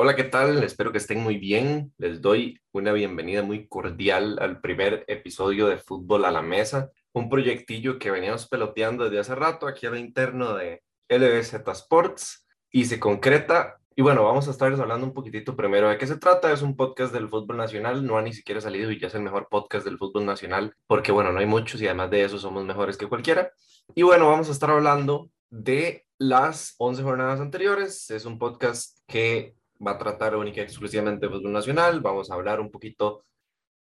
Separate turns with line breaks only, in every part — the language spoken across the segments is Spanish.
Hola, ¿qué tal? Espero que estén muy bien. Les doy una bienvenida muy cordial al primer episodio de Fútbol a la Mesa, un proyectillo que veníamos peloteando desde hace rato aquí al interno de LBZ Sports y se concreta. Y bueno, vamos a estar hablando un poquitito primero de qué se trata. Es un podcast del fútbol nacional, no ha ni siquiera salido y ya es el mejor podcast del fútbol nacional, porque bueno, no hay muchos y además de eso somos mejores que cualquiera. Y bueno, vamos a estar hablando de las 11 jornadas anteriores. Es un podcast que va a tratar única y exclusivamente de fútbol nacional. Vamos a hablar un poquito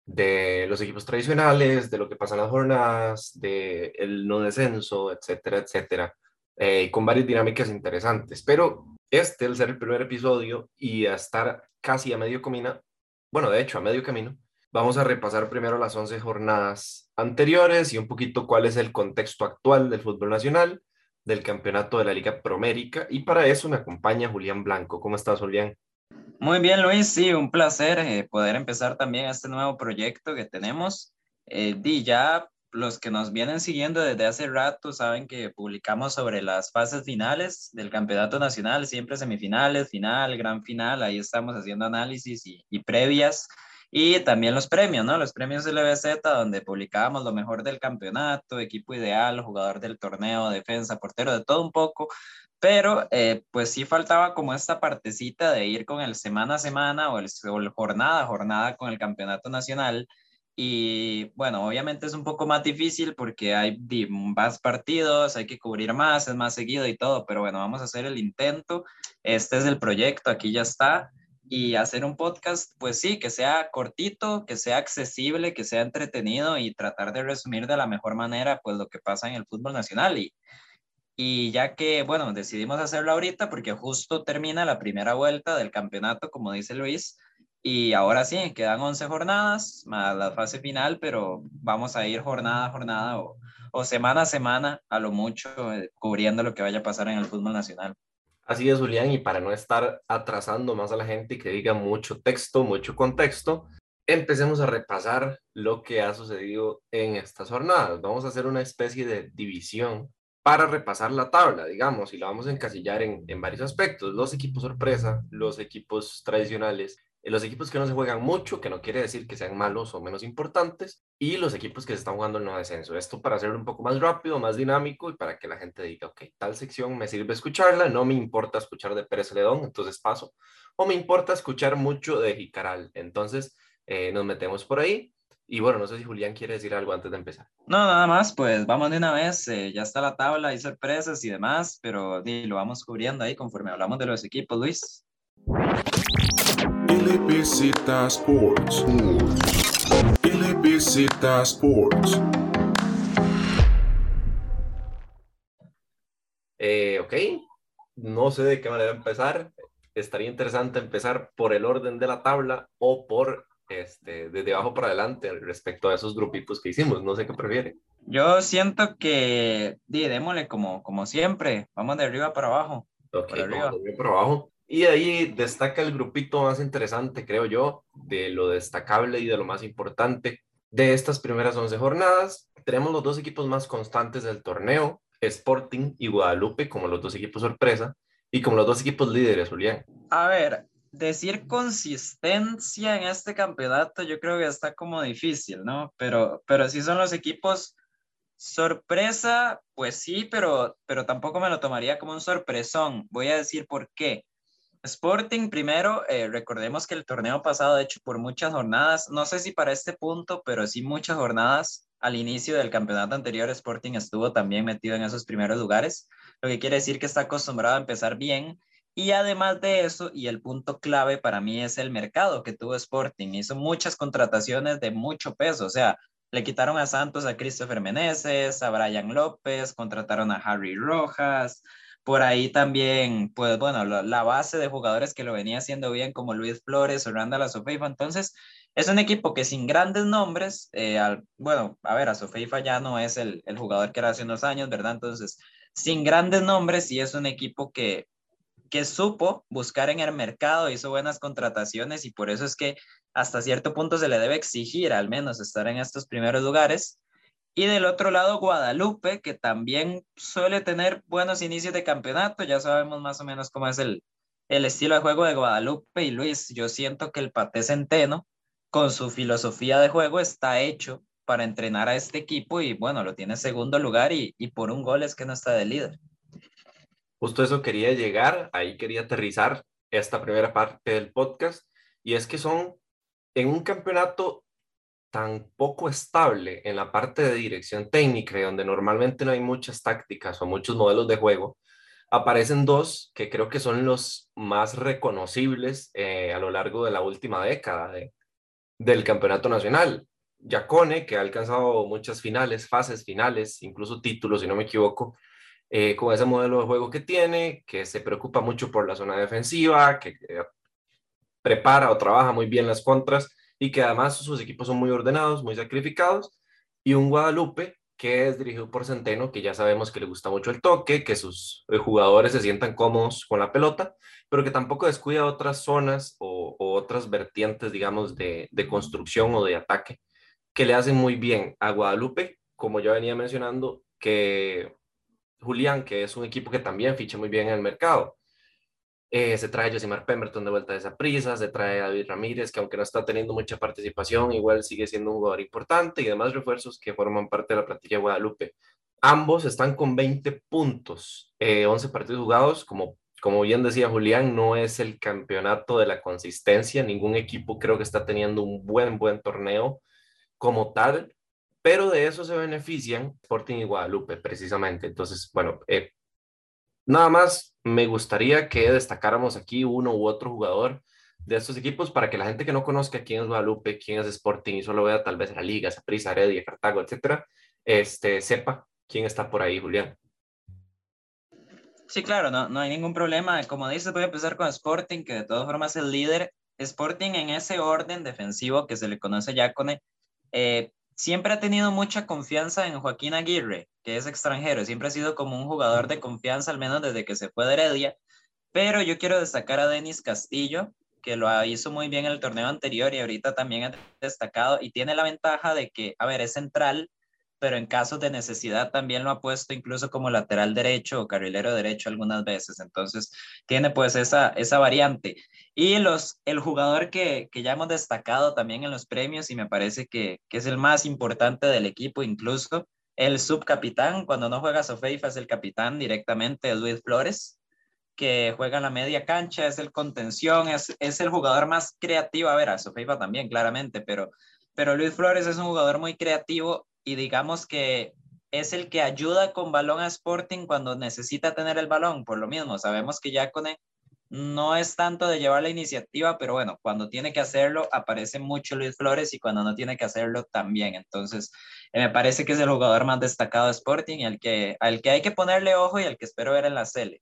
de los equipos tradicionales, de lo que pasa en las jornadas, del el no descenso, etcétera, etcétera, eh, con varias dinámicas interesantes. Pero este, al ser el primer episodio y a estar casi a medio camino, bueno, de hecho, a medio camino, vamos a repasar primero las 11 jornadas anteriores y un poquito cuál es el contexto actual del fútbol nacional, del campeonato de la Liga Promérica. Y para eso me acompaña Julián Blanco. ¿Cómo estás, Julián?
Muy bien, Luis, sí, un placer eh, poder empezar también este nuevo proyecto que tenemos. Eh, di, ya los que nos vienen siguiendo desde hace rato saben que publicamos sobre las fases finales del campeonato nacional, siempre semifinales, final, gran final, ahí estamos haciendo análisis y, y previas. Y también los premios, ¿no? Los premios LBZ, donde publicábamos lo mejor del campeonato, equipo ideal, jugador del torneo, defensa, portero, de todo un poco, pero eh, pues sí faltaba como esta partecita de ir con el semana a semana o el, jornada a jornada con el campeonato nacional. Y bueno, obviamente es un poco más difícil porque hay más partidos, hay que cubrir más, es más seguido y todo, pero bueno, vamos a hacer el intento. Este es el proyecto, aquí ya está. Y hacer un podcast, pues sí, que sea cortito, que sea accesible, que sea entretenido y tratar de resumir de la mejor manera pues lo que pasa en el fútbol nacional. Y y ya que, bueno, decidimos hacerlo ahorita porque justo termina la primera vuelta del campeonato, como dice Luis, y ahora sí, quedan 11 jornadas más la fase final, pero vamos a ir jornada a jornada o, o semana a semana, a lo mucho, eh, cubriendo lo que vaya a pasar en el fútbol nacional.
Así es, Julián, y para no estar atrasando más a la gente y que diga mucho texto, mucho contexto, empecemos a repasar lo que ha sucedido en estas jornadas. Vamos a hacer una especie de división para repasar la tabla, digamos, y la vamos a encasillar en, en varios aspectos. Los equipos sorpresa, los equipos tradicionales, eh, los equipos que no se juegan mucho, que no quiere decir que sean malos o menos importantes, y los equipos que se están jugando el no descenso. Esto para hacerlo un poco más rápido, más dinámico y para que la gente diga, ok, tal sección me sirve escucharla, no me importa escuchar de Pérez Ledón, entonces paso, o me importa escuchar mucho de Jicaral, entonces eh, nos metemos por ahí y bueno, no sé si Julián quiere decir algo antes de empezar.
No, nada más, pues vamos de una vez, eh, ya está la tabla, hay sorpresas y demás, pero lo vamos cubriendo ahí conforme hablamos de los equipos, Luis.
LBZ Sports. LBZ Sports.
Eh, ok, no sé de qué manera empezar. Estaría interesante empezar por el orden de la tabla o por este, desde abajo para adelante respecto a esos grupitos que hicimos. No sé qué prefiere.
Yo siento que, di, démosle como, como siempre, vamos de arriba para abajo.
Ok, de arriba para abajo. Y ahí destaca el grupito más interesante, creo yo, de lo destacable y de lo más importante de estas primeras 11 jornadas. Tenemos los dos equipos más constantes del torneo, Sporting y Guadalupe, como los dos equipos sorpresa, y como los dos equipos líderes, Julián.
A ver, decir consistencia en este campeonato yo creo que está como difícil, ¿no? Pero, pero si son los equipos sorpresa, pues sí, pero, pero tampoco me lo tomaría como un sorpresón. Voy a decir por qué. Sporting, primero, eh, recordemos que el torneo pasado, de hecho, por muchas jornadas, no sé si para este punto, pero sí muchas jornadas al inicio del campeonato anterior, Sporting estuvo también metido en esos primeros lugares, lo que quiere decir que está acostumbrado a empezar bien y además de eso, y el punto clave para mí es el mercado que tuvo Sporting. Hizo muchas contrataciones de mucho peso, o sea, le quitaron a Santos a Christopher Meneses, a Brian López, contrataron a Harry Rojas, por ahí también, pues bueno, la, base de jugadores que lo venía haciendo bien como Luis Flores o Randall Sofeifa. Entonces, es un equipo que sin grandes nombres, eh, bueno, a ver, a Sofeifa ya no es el, el jugador que era hace unos años, ¿verdad? Entonces, sin grandes nombres, sí es un equipo que que supo buscar en el mercado, hizo buenas contrataciones y por eso es que hasta cierto punto se le debe exigir al menos estar en estos primeros lugares. Y del otro lado, Guadalupe, que también suele tener buenos inicios de campeonato, ya sabemos más o menos cómo es el, el estilo de juego de Guadalupe y Luis. Yo siento que el Pate Centeno, con su filosofía de juego, está hecho para entrenar a este equipo y bueno, lo tiene segundo lugar y, y por un gol es que no está de líder.
Justo eso quería llegar, ahí quería aterrizar esta primera parte del podcast y es que son en un campeonato tan poco estable en la parte de dirección técnica donde normalmente no hay muchas tácticas o muchos modelos de juego, aparecen dos que creo que son los más reconocibles eh, a lo largo de la última década del campeonato nacional. Yacone, que ha alcanzado muchas finales, fases finales, incluso títulos, si no me equivoco, eh, con ese modelo de juego que tiene, que se preocupa mucho por la zona defensiva, que eh, prepara o trabaja muy bien las contras y que además sus equipos son muy ordenados, muy sacrificados, y un Guadalupe que es dirigido por Centeno, que ya sabemos que le gusta mucho el toque, que sus eh, jugadores se sientan cómodos con la pelota, pero que tampoco descuida otras zonas o, otras vertientes, digamos, de, de, construcción o de ataque, que le hacen muy bien a Guadalupe, como ya venía mencionando, que Julián, que es un equipo que también ficha muy bien en el mercado. Eh, se trae a Josimar Pemberton de vuelta de esa prisa, se trae a David Ramírez, que aunque no está teniendo mucha participación, igual sigue siendo un jugador importante y demás refuerzos que forman parte de la plantilla de Guadalupe. Ambos están con 20 puntos, 11 eh, partidos jugados, como, como bien decía Julián, no es el campeonato de la consistencia, ningún equipo creo que está teniendo un buen, buen torneo como tal, pero de eso se benefician Sporting y Guadalupe, precisamente. Entonces, bueno, eh, Nada más me gustaría que destacáramos aquí uno u otro jugador de estos equipos para que la gente que no conozca quién es Guadalupe, quién es Sporting y solo vea tal vez la Liga, Saprissa, Heredia, Cartago, etcétera, este, sepa quién está por ahí, Julián.
Sí, claro, no, no hay ningún problema. Como dices, voy a empezar con Sporting, que de todas formas es el líder. Sporting en ese orden defensivo que se le conoce ya con eh, siempre ha tenido mucha confianza en Joaquín Aguirre, que es extranjero, siempre ha sido como un jugador de confianza, al menos desde que se fue de Heredia, pero yo quiero destacar a Denis Castillo, que lo hizo muy bien en el torneo anterior y ahorita también ha destacado y tiene la ventaja de que, a ver, es central, pero en casos de necesidad también lo ha puesto incluso como lateral derecho o carrilero derecho algunas veces. Entonces, tiene pues esa, esa variante. Y los, el jugador que, que ya hemos destacado también en los premios y me parece que, que es el más importante del equipo incluso, el subcapitán, cuando no juega Sofeifa es el capitán directamente, Luis Flores, que juega en la media cancha, es el contención, es, es el jugador más creativo. A ver, a Sofeifa también, claramente, pero, pero Luis Flores es un jugador muy creativo y digamos que es el que ayuda con balón a Sporting cuando necesita tener el balón, por lo mismo, sabemos que Yacone no es tanto de llevar la iniciativa, pero bueno, cuando tiene que hacerlo aparece mucho Luis Flores y cuando no tiene que hacerlo también. Entonces, eh, me parece que es el jugador más destacado de Sporting y al que, al que hay que ponerle ojo y al que espero ver en la Sele.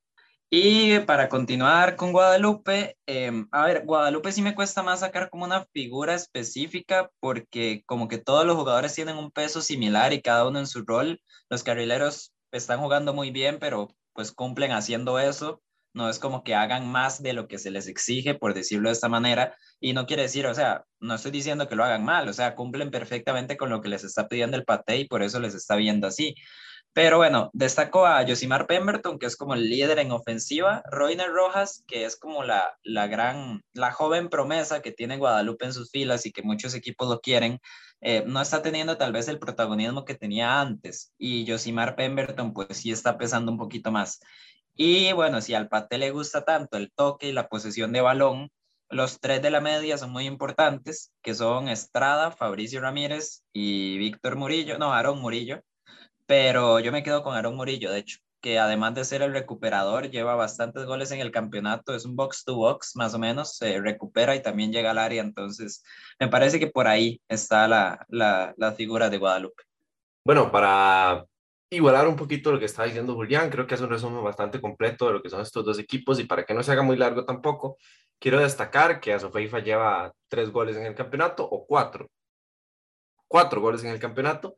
Y para continuar con Guadalupe, em, a ver, Guadalupe sí me cuesta más sacar como una figura específica porque como que todos los jugadores tienen un peso similar y cada uno en su rol. Los carrileros están jugando muy bien, pero pues cumplen haciendo eso. No es como que hagan más de lo que se les exige, por decirlo de esta manera. Y no quiere decir, o sea, no estoy diciendo que lo hagan mal, o sea, cumplen perfectamente con lo que les está pidiendo el Pate y por eso les está viendo así. Pero bueno, destaco a Josimar Pemberton, que es como el líder en ofensiva, Roiner Rojas, que es como la, la gran, la joven promesa que tiene Guadalupe en sus filas y que muchos equipos lo quieren, eh, no está teniendo tal vez el protagonismo que tenía antes. Y Josimar Pemberton, pues sí está pesando un poquito más. Y bueno, si al Pate le gusta tanto el toque y la posesión de balón, los tres de la media son muy importantes, que son Estrada, Fabricio Ramírez y Víctor Murillo, no, Aaron Murillo pero yo me quedo con Aaron Murillo, de hecho, que además de ser el recuperador, lleva bastantes goles en el campeonato, es un box to box más o menos, se recupera y también llega al área, entonces me parece que por ahí está la, la, la figura de Guadalupe.
Bueno, para igualar un poquito lo que está diciendo Julián, creo que es un resumen bastante completo de lo que son estos dos equipos y para que no se haga muy largo tampoco, quiero destacar que Azofeifa lleva tres goles en el campeonato o cuatro, cuatro goles en el campeonato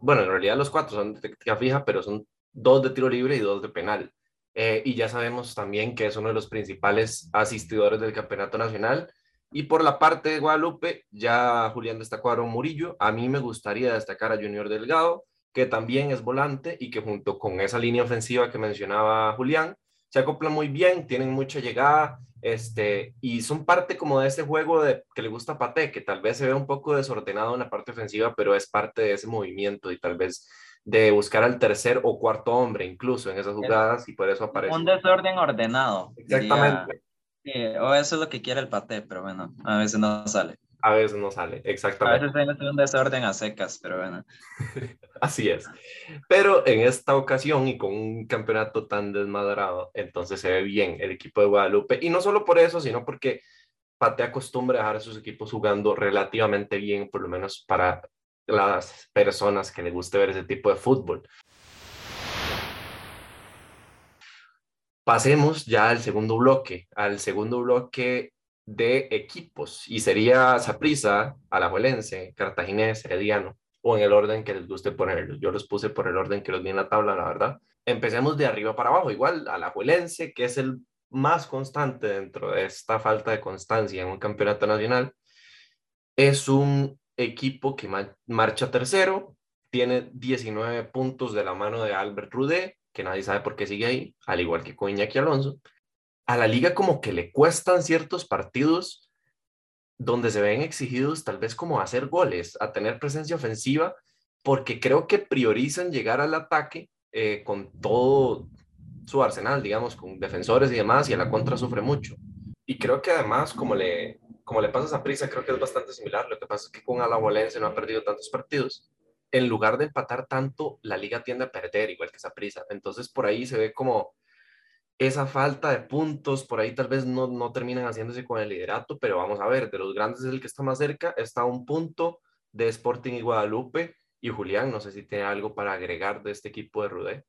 bueno, en realidad los cuatro son de técnica fija, pero son dos de tiro libre y dos de penal. Eh, y ya sabemos también que es uno de los principales asistidores del campeonato nacional. Y por la parte de Guadalupe, ya Julián destacó a Aaron Murillo. A mí me gustaría destacar a Junior Delgado, que también es volante y que junto con esa línea ofensiva que mencionaba Julián, se acopla muy bien, tienen mucha llegada Este, y son parte como de ese juego de, que le gusta a Pate, que tal vez se ve un poco desordenado en la parte ofensiva, pero es parte de ese movimiento y tal vez de buscar al tercer o cuarto hombre incluso en esas jugadas y por eso aparece.
Un desorden ordenado.
Exactamente.
o eso es lo que quiere el Pate, pero bueno, a veces no sale.
A veces no sale, exactamente.
A veces hay un desorden a secas, pero bueno.
Así es. Pero en esta ocasión y con un campeonato tan desmadrado, entonces se ve bien el equipo de Guadalupe. Y no solo por eso, sino porque Pate acostumbra a dejar a sus equipos jugando relativamente bien, por lo menos para las personas que les guste ver ese tipo de fútbol. Pasemos ya al segundo bloque, al segundo bloque de equipos y sería Saprissa, Alajuelense, Cartaginés, Herediano o en el orden que les guste ponerlos. Yo los puse por el orden que los vi en la tabla, la verdad. Empecemos de arriba para abajo, igual Alajuelense, que es el más constante dentro de esta falta de constancia en un campeonato nacional, es un equipo que marcha tercero, tiene 19 puntos de la mano de Albert Rudé, que nadie sabe por qué sigue ahí, al igual que con Iñaki Alonso a la liga como que le cuestan ciertos partidos donde se ven exigidos tal vez como hacer goles, a tener presencia ofensiva, porque creo que priorizan llegar al ataque eh, con todo su arsenal, digamos, con defensores y demás, y a la contra sufre mucho. Y creo que además, como le, como le pasa a prisa, creo que es bastante similar. Lo que pasa es que con Alajuelense no ha perdido tantos partidos. En lugar de empatar tanto, la liga tiende a perder, igual que esa prisa. Entonces, por ahí se ve como esa falta de puntos, por ahí tal vez no, no terminan haciéndose con el liderato, pero vamos a ver, de los grandes es el que está más cerca, está un punto de Sporting y Guadalupe. Y Julián, no sé si tiene algo para agregar de este equipo de Rudé.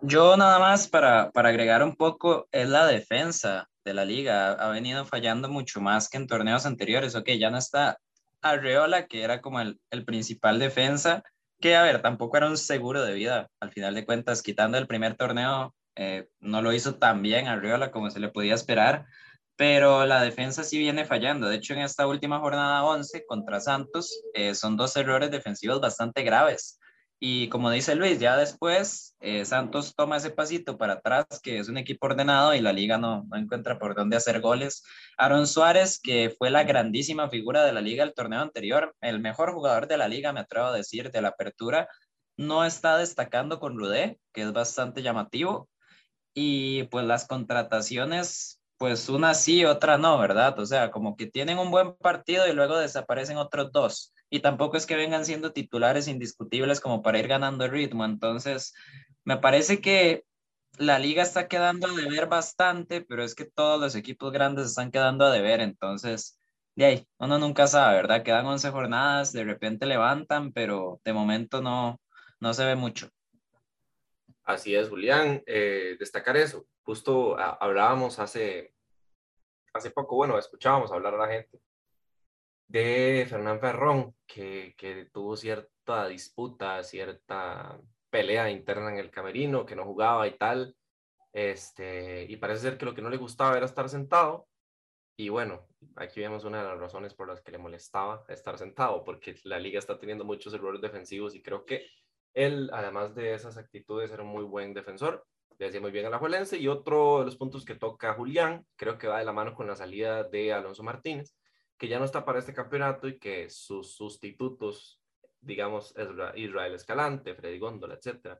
Yo nada más para, para agregar un poco es la defensa de la liga. Ha venido fallando mucho más que en torneos anteriores. Ok, ya no está Arreola, que era como el principal defensa, que a ver, tampoco era un seguro de vida. Al final de cuentas, quitando el primer torneo, eh, no lo hizo tan bien Arriola como se le podía esperar, pero la defensa sí viene fallando. De hecho, en esta última jornada 11 contra Santos, eh, son dos errores defensivos bastante graves. Y como dice Luis, ya después eh, Santos toma ese pasito para atrás, que es un equipo ordenado y la liga no, no encuentra por dónde hacer goles. Aaron Suárez, que fue la grandísima figura de la liga el torneo anterior, el mejor jugador de la liga, me atrevo a decir, de la apertura, no está destacando con Rudé, que es bastante llamativo y pues las contrataciones, pues una sí, otra no, ¿verdad? O sea, como que tienen un buen partido y luego desaparecen otros dos. Y tampoco es que vengan siendo titulares indiscutibles como para ir ganando el ritmo. Entonces, me parece que la liga está quedando a deber bastante, pero es que todos los equipos grandes están quedando a deber. Entonces, de ahí, uno nunca sabe, ¿verdad? Quedan 11 jornadas, de repente levantan, pero de momento no, no se ve mucho.
Así es, Julián. Eh, destacar eso. Justo ah, hablábamos hace, hace poco, bueno, escuchábamos hablar a la gente de Fernán Ferrón, que, que tuvo cierta disputa, cierta pelea interna en el camerino, que no jugaba y tal. Este, y parece ser que lo que no le gustaba era estar sentado. Y bueno, aquí vemos una de las razones por las que le molestaba estar sentado, porque la liga está teniendo muchos errores defensivos y creo que él, además de esas actitudes, era un muy buen defensor, le hacía muy bien a la Juelense. Y otro de los puntos que toca Julián, creo que va de la mano con la salida de Alonso Martínez, que ya no está para este campeonato y que sus sustitutos, digamos, Israel Escalante, Freddy Góndola, etcétera,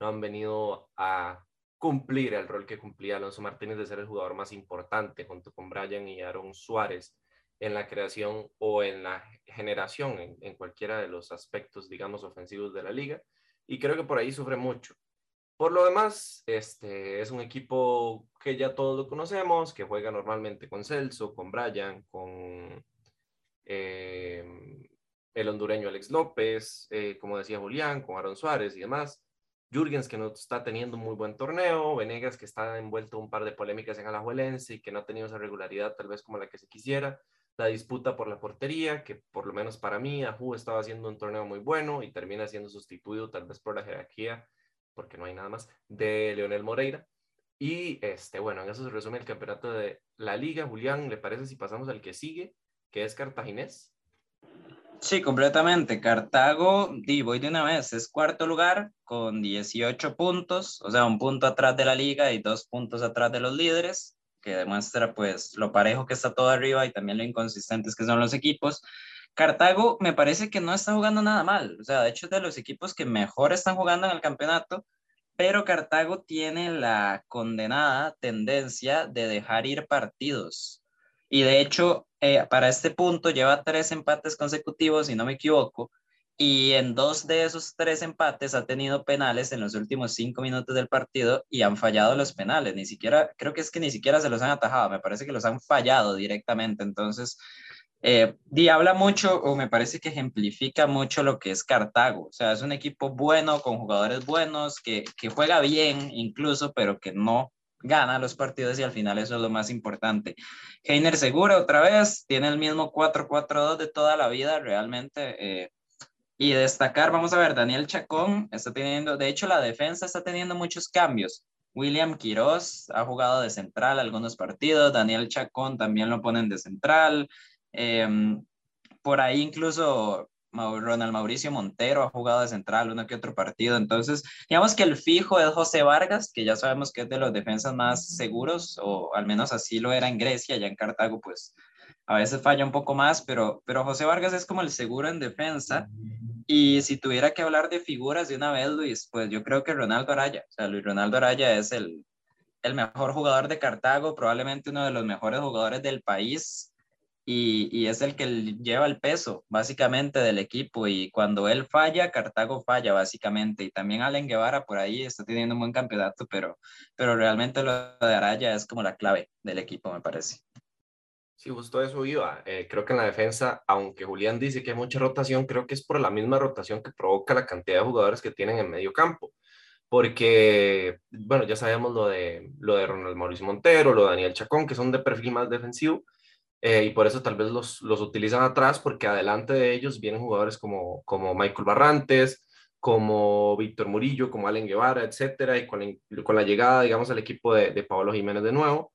no han venido a cumplir el rol que cumplía Alonso Martínez de ser el jugador más importante junto con Brian y Aaron Suárez en la creación o en la generación en, cualquiera de los aspectos, digamos, ofensivos de la liga. Y creo que por ahí sufre mucho. Por lo demás, este es un equipo que ya todos lo conocemos, que juega normalmente con Celso, con Brian, con eh, el hondureño Alex López, eh, como decía Julián, con Aaron Suárez y demás. Jürgens, que no está teniendo un muy buen torneo, Venegas, que está envuelto en un par de polémicas en Alajuelense y que no ha tenido esa regularidad tal vez como la que se quisiera la disputa por la portería, que por lo menos para mí, Ajú estaba haciendo un torneo muy bueno y termina siendo sustituido tal vez por la jerarquía, porque no hay nada más, de Leonel Moreira. Y este, bueno, en eso se resume el campeonato de la liga. Julián, ¿le parece si pasamos al que sigue, que es Cartaginés?
Sí, completamente. Cartago, di, voy de una vez, es cuarto lugar con 18 puntos, o sea, un punto atrás de la liga y dos puntos atrás de los líderes. Que demuestra pues lo parejo que está todo arriba y también lo inconsistentes que son los equipos. Cartago me parece que no está jugando nada mal, o sea, de hecho es de los equipos que mejor están jugando en el campeonato, pero Cartago tiene la condenada tendencia de dejar ir partidos. Y de hecho, eh, para este punto lleva tres empates consecutivos, si no me equivoco, y en dos de esos tres empates ha tenido penales en los últimos cinco minutos del partido y han fallado los penales. Ni siquiera, creo que es que ni siquiera se los han atajado, me parece que los han fallado directamente. Entonces, eh, habla mucho o me parece que ejemplifica mucho lo que es Cartago. O sea, es un equipo bueno, con jugadores buenos, que, que juega bien incluso, pero que no gana los partidos y al final eso es lo más importante. Heiner Segura otra vez, tiene el mismo 4-4-2 de toda la vida realmente. Eh, y destacar, vamos a ver, Daniel Chacón está teniendo, de hecho la defensa está teniendo muchos cambios. William Quiroz ha jugado de central algunos partidos, Daniel Chacón también lo ponen de central. Em, por ahí incluso Ronald Mauricio Montero ha jugado de central uno que otro partido. Entonces, digamos que el fijo es José Vargas, que ya sabemos que es de los defensas más seguros, o al menos así lo era en Grecia, ya en Cartago, pues a veces falla un poco más, pero, pero José Vargas es como el seguro en defensa. Y si tuviera que hablar de figuras de una vez, Luis, pues yo creo que Ronaldo Araya, o sea, Luis Ronaldo Araya es el, el mejor jugador de Cartago, probablemente uno de los mejores jugadores del país y, y, es el que lleva el peso básicamente del equipo y cuando él falla, Cartago falla básicamente y también Allen Guevara por ahí está teniendo un buen campeonato, pero, pero realmente lo de Araya es como la clave del equipo, me parece.
Sí, justo eso iba. Eh, creo que en la defensa, aunque Julián dice que hay mucha rotación, creo que es por la misma rotación que provoca la cantidad de jugadores que tienen en medio campo. Porque, bueno, ya sabemos lo de, lo de Ronald Mauricio Montero, lo de Daniel Chacón, que son de perfil más defensivo, eh, y por eso tal vez los, los utilizan atrás, porque adelante de ellos vienen jugadores como, como Michael Barrantes, como Víctor Murillo, como Allen Guevara, etcétera, y con, con la llegada, digamos, al equipo de, de Pablo Jiménez de nuevo,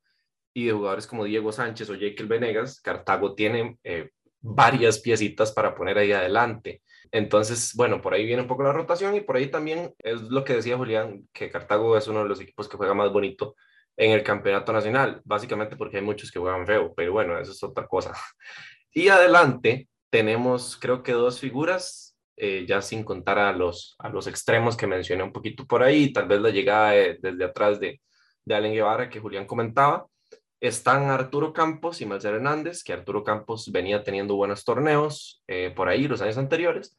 y de jugadores como Diego Sánchez o Jekyll Venegas, Cartago tiene eh, varias piecitas para poner ahí adelante. Entonces, bueno, por ahí viene un poco la rotación y por ahí también es lo que decía Julián, que Cartago es uno de los equipos que juega más bonito en el campeonato nacional, básicamente porque hay muchos que juegan feo, pero bueno, eso es otra cosa. Y adelante tenemos creo que dos figuras, eh, ya sin contar a los, a los extremos que mencioné un poquito por ahí, tal vez la llegada desde atrás de, de Allen Guevara que Julián comentaba, están Arturo Campos y Marcelo Hernández, que Arturo Campos venía teniendo buenos torneos eh, por ahí los años anteriores,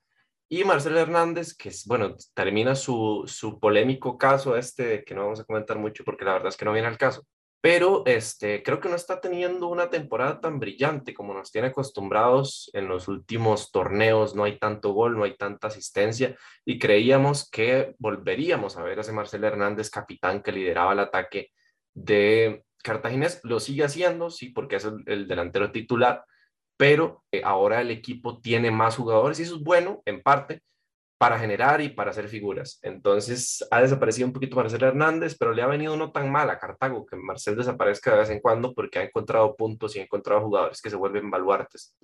y Marcelo Hernández, que es, bueno, termina su, su polémico caso este, que no vamos a comentar mucho porque la verdad es que no viene al caso, pero este, creo que no está teniendo una temporada tan brillante como nos tiene acostumbrados en los últimos torneos, no hay tanto gol, no hay tanta asistencia, y creíamos que volveríamos a ver a ese Marcelo Hernández capitán que lideraba el ataque de, Cartaginés lo sigue haciendo, sí, porque es el, delantero titular, pero eh, ahora el equipo tiene más jugadores y eso es bueno, en parte, para generar y para hacer figuras. Entonces ha desaparecido un poquito Marcel Hernández, pero le ha venido no tan mal a Cartago que Marcel desaparezca de vez en cuando porque ha encontrado puntos y ha encontrado jugadores que se vuelven baluartes.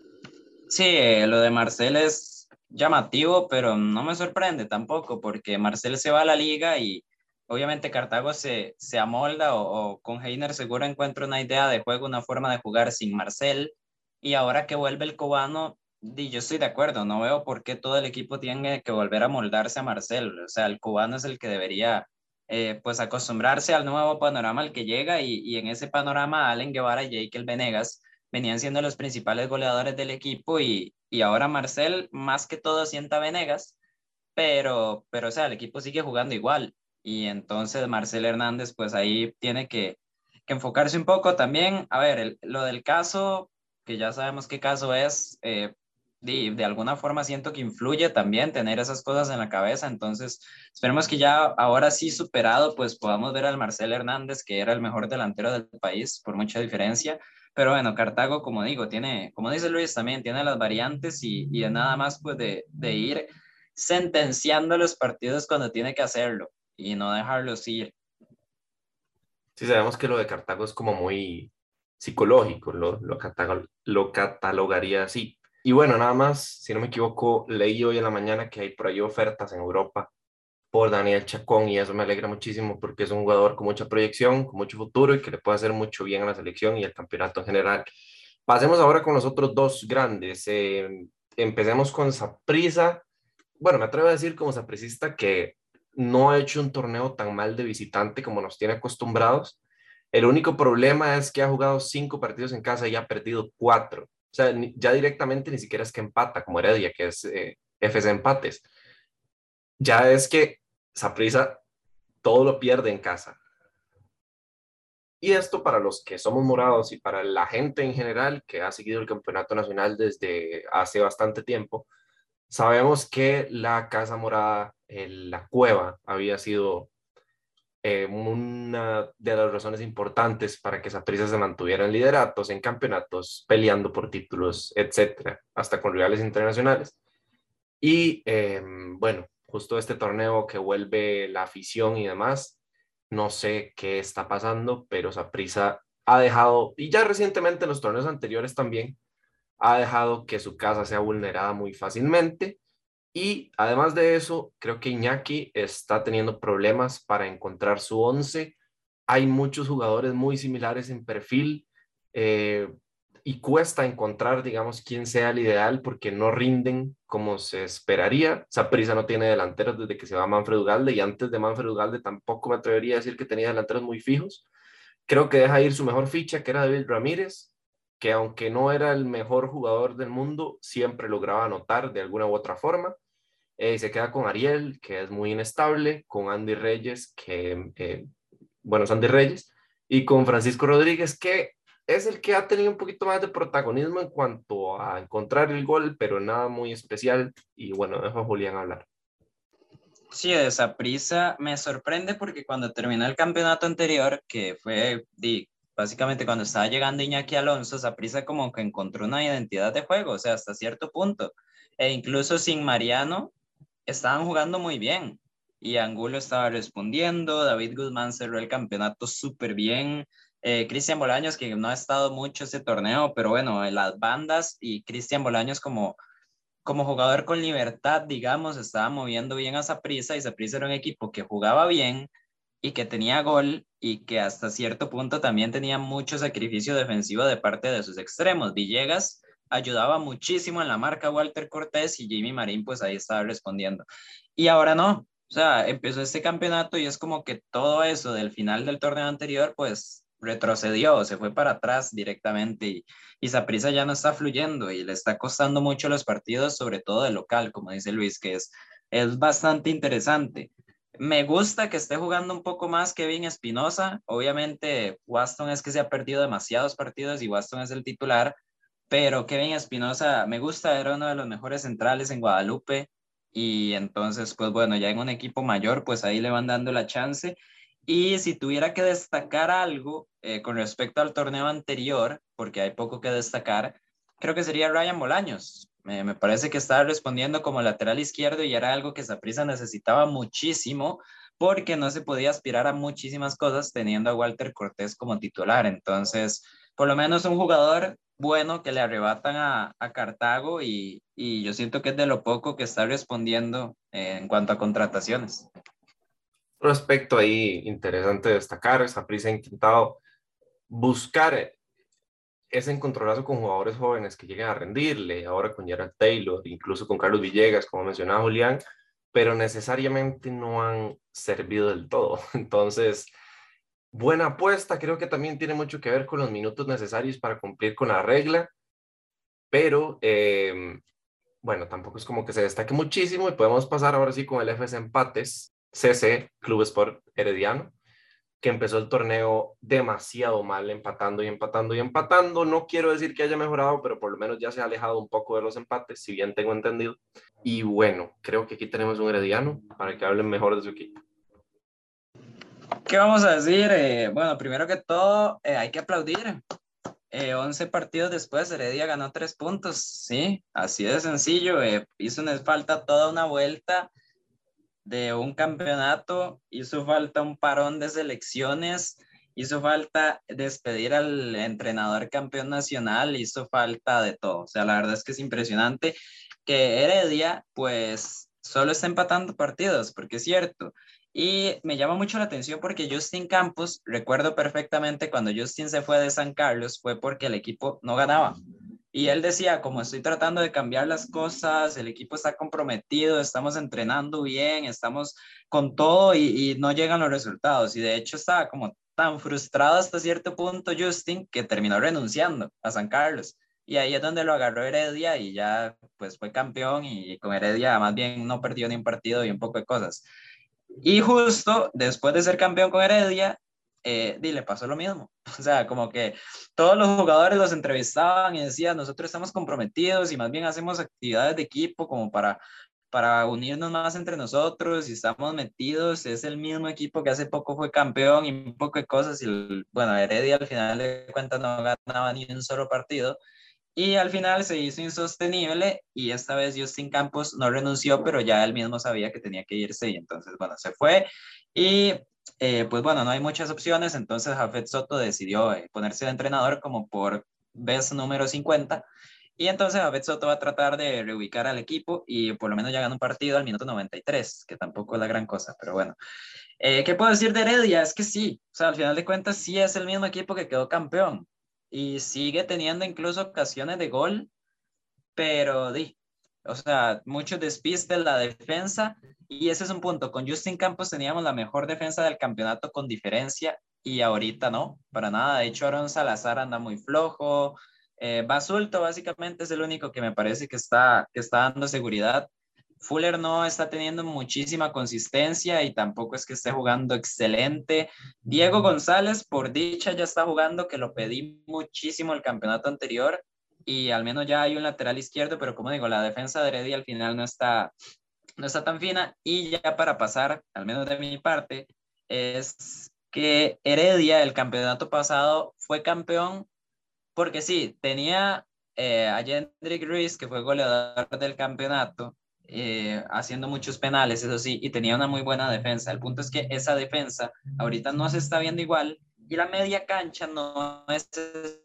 Sí, eh, lo de Marcel es llamativo, pero no me sorprende tampoco porque Marcel se va a la liga y obviamente Cartago se, se amolda o, con Heiner seguro encuentra una idea de juego, una forma de jugar sin Marcel. Y ahora que vuelve el cubano, yo estoy de acuerdo, no veo por qué todo el equipo tiene que volver a moldarse a Marcel. O sea, el cubano es el que debería eh, pues acostumbrarse al nuevo panorama al que llega y, y en ese panorama Allen Guevara y Jekyll Venegas venían siendo los principales goleadores del equipo y, y ahora Marcel más que todo sienta Venegas, pero, pero o sea, el equipo sigue jugando igual y entonces Marcel Hernández pues ahí tiene que, enfocarse un poco también. A ver, lo del caso, que ya sabemos qué caso es, eh, de, de, alguna forma siento que influye también tener esas cosas en la cabeza, entonces esperemos que ya ahora sí superado pues podamos ver al Marcel Hernández que era el mejor delantero del país por mucha diferencia. Pero bueno, Cartago, como digo, tiene, como dice Luis, también tiene las variantes y, y nada más pues de, de ir sentenciando los partidos cuando tiene que hacerlo y no dejarlos ir.
Sí, sabemos que lo de Cartago es como muy psicológico, lo, lo, lo catalogaría así. Y bueno, nada más, si no me equivoco, leí hoy en la mañana que hay por ahí ofertas en Europa por Daniel Chacón y eso me alegra muchísimo porque es un jugador con mucha proyección, con mucho futuro y que le puede hacer mucho bien a la selección y el campeonato en general. Pasemos ahora con los otros dos grandes. Eh, empecemos con Saprisa. Bueno, me atrevo a decir como sapricista que no ha hecho un torneo tan mal de visitante como nos tiene acostumbrados. El único problema es que ha jugado cinco partidos en casa y ha perdido cuatro. O sea, ya directamente ni siquiera es que empata como Heredia, que es eh, FC empates. Ya es que Saprisa todo lo pierde en casa. Y esto para los que somos morados y para la gente en general que ha seguido el campeonato nacional desde hace bastante tiempo, sabemos que la Casa Morada, la cueva, había sido eh, una de las razones importantes para que Saprissa se mantuviera en lideratos, en campeonatos, peleando por títulos, etcétera, hasta con rivales internacionales. Y em, bueno, justo este torneo que vuelve la afición y demás, no sé qué está pasando, pero Saprissa ha dejado, y ya recientemente en los torneos anteriores también, ha dejado que su casa sea vulnerada muy fácilmente. Y además de eso, creo que Iñaki está teniendo problemas para encontrar su once. Hay muchos jugadores muy similares en perfil. Eh, y cuesta encontrar, digamos, quién sea el ideal porque no rinden como se esperaría. Saprisa no tiene delanteros desde que se va Manfred Ugalde y antes de Manfred Ugalde tampoco me atrevería a decir que tenía delanteros muy fijos. Creo que deja ir su mejor ficha, que era David Ramírez, que aunque no era el mejor jugador del mundo, siempre lograba anotar de alguna u otra forma. Eh, se queda con Ariel, que es muy inestable, con Andy Reyes, que, eh, bueno, es Andy Reyes, y con Francisco Rodríguez, que es el que ha tenido un poquito más de protagonismo en cuanto a encontrar el gol, pero nada muy especial. Y bueno, dejo a Julián hablar.
Sí, esa prisa me sorprende porque cuando terminó el campeonato anterior, que fue básicamente cuando estaba llegando Iñaki Alonso, esa prisa como que encontró una identidad de juego, o sea, hasta cierto punto. E incluso sin Mariano, estaban jugando muy bien. Y Angulo estaba respondiendo, David Guzmán cerró el campeonato súper bien, eh, Cristian Bolaños, que no ha estado mucho ese torneo, pero bueno, en las bandas y Cristian Bolaños como, como jugador con libertad, digamos, estaba moviendo bien a Saprissa y Saprissa era un equipo que jugaba bien y que tenía gol y que hasta cierto punto también tenía mucho sacrificio defensivo de parte de sus extremos. Villegas ayudaba muchísimo en la marca Walter Cortés y Jimmy Marín pues ahí estaba respondiendo. Y ahora no, o sea, empezó este campeonato y es como que todo eso del final del torneo anterior pues retrocedió, se fue para atrás directamente y, y Saprissa ya no está fluyendo y le está costando mucho los partidos, sobre todo de local, como dice Luis, que es, es bastante interesante. Me gusta que esté jugando un poco más Kevin Espinosa. Obviamente, Waston es que se ha perdido demasiados partidos y Waston es el titular, pero Kevin Espinosa me gusta, era uno de los mejores centrales en Guadalupe. Y entonces, pues bueno, ya en un equipo mayor, pues ahí le van dando la chance. Y si tuviera que destacar algo eh, con respecto al torneo anterior, porque hay poco que destacar, creo que sería Ryan Bolaños. Me parece que estaba respondiendo como lateral izquierdo y era algo que Saprissa necesitaba muchísimo porque no se podía aspirar a muchísimas cosas teniendo a Walter Cortés como titular. Entonces, por lo menos un jugador bueno que le arrebatan a, a Cartago y, y, yo siento que es de lo poco que está respondiendo eh, en cuanto a contrataciones.
Un aspecto ahí interesante de destacar, prisa ha intentado buscar ese encontronazo con jugadores jóvenes que lleguen a rendirle, ahora con Gerard Taylor, incluso con Carlos Villegas, como mencionaba Julián, pero necesariamente no han servido del todo. Entonces, buena apuesta, creo que también tiene mucho que ver con los minutos necesarios para cumplir con la regla, pero eh, bueno, tampoco es como que se destaque muchísimo y podemos pasar ahora sí con el FS Empates, CC, Club Sport Herediano, que empezó el torneo demasiado mal, empatando y empatando y empatando. No quiero decir que haya mejorado, pero por lo menos ya se ha alejado un poco de los empates, si bien tengo entendido. Y bueno, creo que aquí tenemos un Herediano para que hablen mejor de su equipo.
¿Qué vamos a decir? Eh, bueno, primero que todo, eh, hay que aplaudir. 11 eh, partidos después, Heredia ganó 3 puntos, sí, así de sencillo. hizo una falta toda una vuelta de un campeonato, hizo falta un parón de selecciones, hizo falta despedir al entrenador campeón nacional, hizo falta de todo. O sea, la verdad es que es impresionante que Heredia, pues solo está empatando partidos, porque es cierto. Y me llama mucho la atención porque Justin Campos, recuerdo perfectamente cuando Justin se fue de San Carlos, fue porque el equipo no ganaba. Y él decía, como estoy tratando de cambiar las cosas, el equipo está comprometido, estamos entrenando bien, estamos con todo y, no llegan los resultados. Y de hecho estaba como tan frustrado hasta cierto punto Justin que terminó renunciando a San Carlos. Y ahí es donde lo agarró Heredia y ya pues fue campeón y con Heredia más bien no perdió ni un partido y un poco de cosas. Y justo después de ser campeón con Heredia, eh, le pasó lo mismo. O sea, como que todos los jugadores los entrevistaban y decían, nosotros estamos comprometidos y más bien hacemos actividades de equipo como para, para unirnos más entre nosotros y estamos metidos. Es el mismo equipo que hace poco fue campeón y un poco de cosas. Y bueno, Heredia al final de cuentas no ganaba ni un solo partido. Y al final se hizo insostenible y esta vez Justin Campos no renunció, pero ya él mismo sabía que tenía que irse y entonces, bueno, se fue. Y eh, pues bueno, no hay muchas opciones, entonces Jafet Soto decidió eh, ponerse de entrenador como por vez número 50. Y entonces Jafet Soto va a tratar de reubicar al equipo y por lo menos ya gana un partido al minuto 93, que tampoco es la gran cosa, pero bueno. Eh, ¿Qué puedo decir de Heredia? Es que sí, o sea, al final de cuentas sí es el mismo equipo que quedó campeón y sigue teniendo incluso ocasiones de gol, pero di, o sea, muchos despistes la defensa y ese es un punto. Con Justin Campos teníamos la mejor defensa del campeonato con diferencia y ahorita no, para nada. De hecho, Aaron Salazar anda muy flojo. Eh, Basulto básicamente es el único que me parece que está, que está dando seguridad. Fuller no está teniendo muchísima consistencia y tampoco es que esté jugando excelente. Diego González, por dicha, ya está jugando, que lo pedí muchísimo el campeonato anterior y al menos ya hay un lateral izquierdo, pero como digo, la defensa de Heredia al final no está, no está tan fina. Y ya para pasar, al menos de mi parte, es que Heredia el campeonato pasado fue campeón porque sí, tenía eh, a Jendrik Ruiz, que fue goleador del campeonato, eh, haciendo muchos penales, eso sí, y tenía una muy buena defensa. El punto es que esa defensa ahorita no se está viendo igual y la media cancha no es